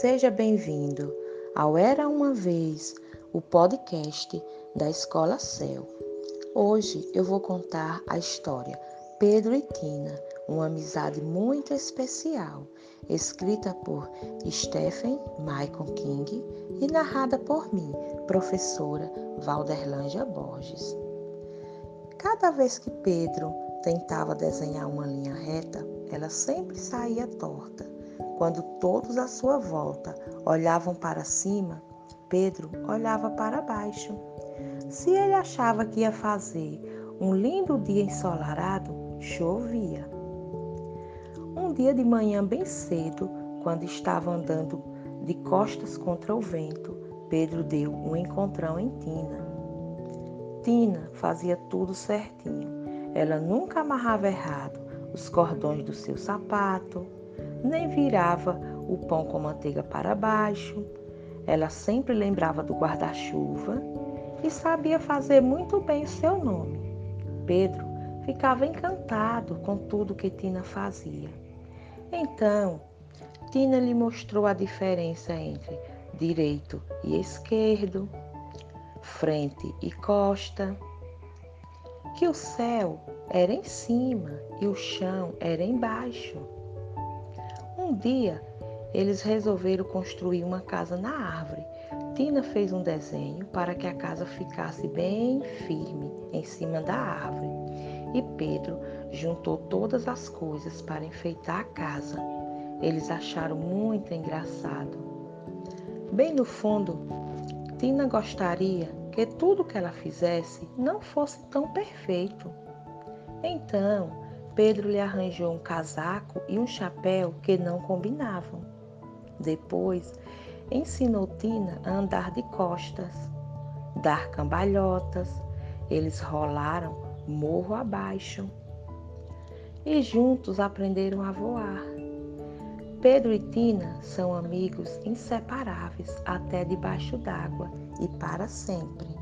Seja bem-vindo ao Era Uma Vez, o podcast da Escola Céu. Hoje eu vou contar a história Pedro e Tina, uma amizade muito especial, escrita por Stephen Michael King e narrada por mim, professora Valderlândia Borges. Cada vez que Pedro tentava desenhar uma linha reta, ela sempre saía torta. Quando todos à sua volta olhavam para cima, Pedro olhava para baixo. Se ele achava que ia fazer um lindo dia ensolarado, chovia. Um dia de manhã bem cedo, quando estava andando de costas contra o vento, Pedro deu um encontrão em Tina. Tina fazia tudo certinho. Ela nunca amarrava errado os cordões do seu sapato, nem virava o pão com manteiga para baixo. Ela sempre lembrava do guarda-chuva e sabia fazer muito bem o seu nome. Pedro ficava encantado com tudo que Tina fazia. Então, Tina lhe mostrou a diferença entre direito e esquerdo, frente e costa, que o céu era em cima e o chão era embaixo. Dia, eles resolveram construir uma casa na árvore. Tina fez um desenho para que a casa ficasse bem firme em cima da árvore. E Pedro juntou todas as coisas para enfeitar a casa. Eles acharam muito engraçado. Bem no fundo, Tina gostaria que tudo que ela fizesse não fosse tão perfeito. Então, Pedro lhe arranjou um casaco e um chapéu que não combinavam. Depois, ensinou Tina a andar de costas, dar cambalhotas. Eles rolaram morro abaixo e juntos aprenderam a voar. Pedro e Tina são amigos inseparáveis até debaixo d'água e para sempre.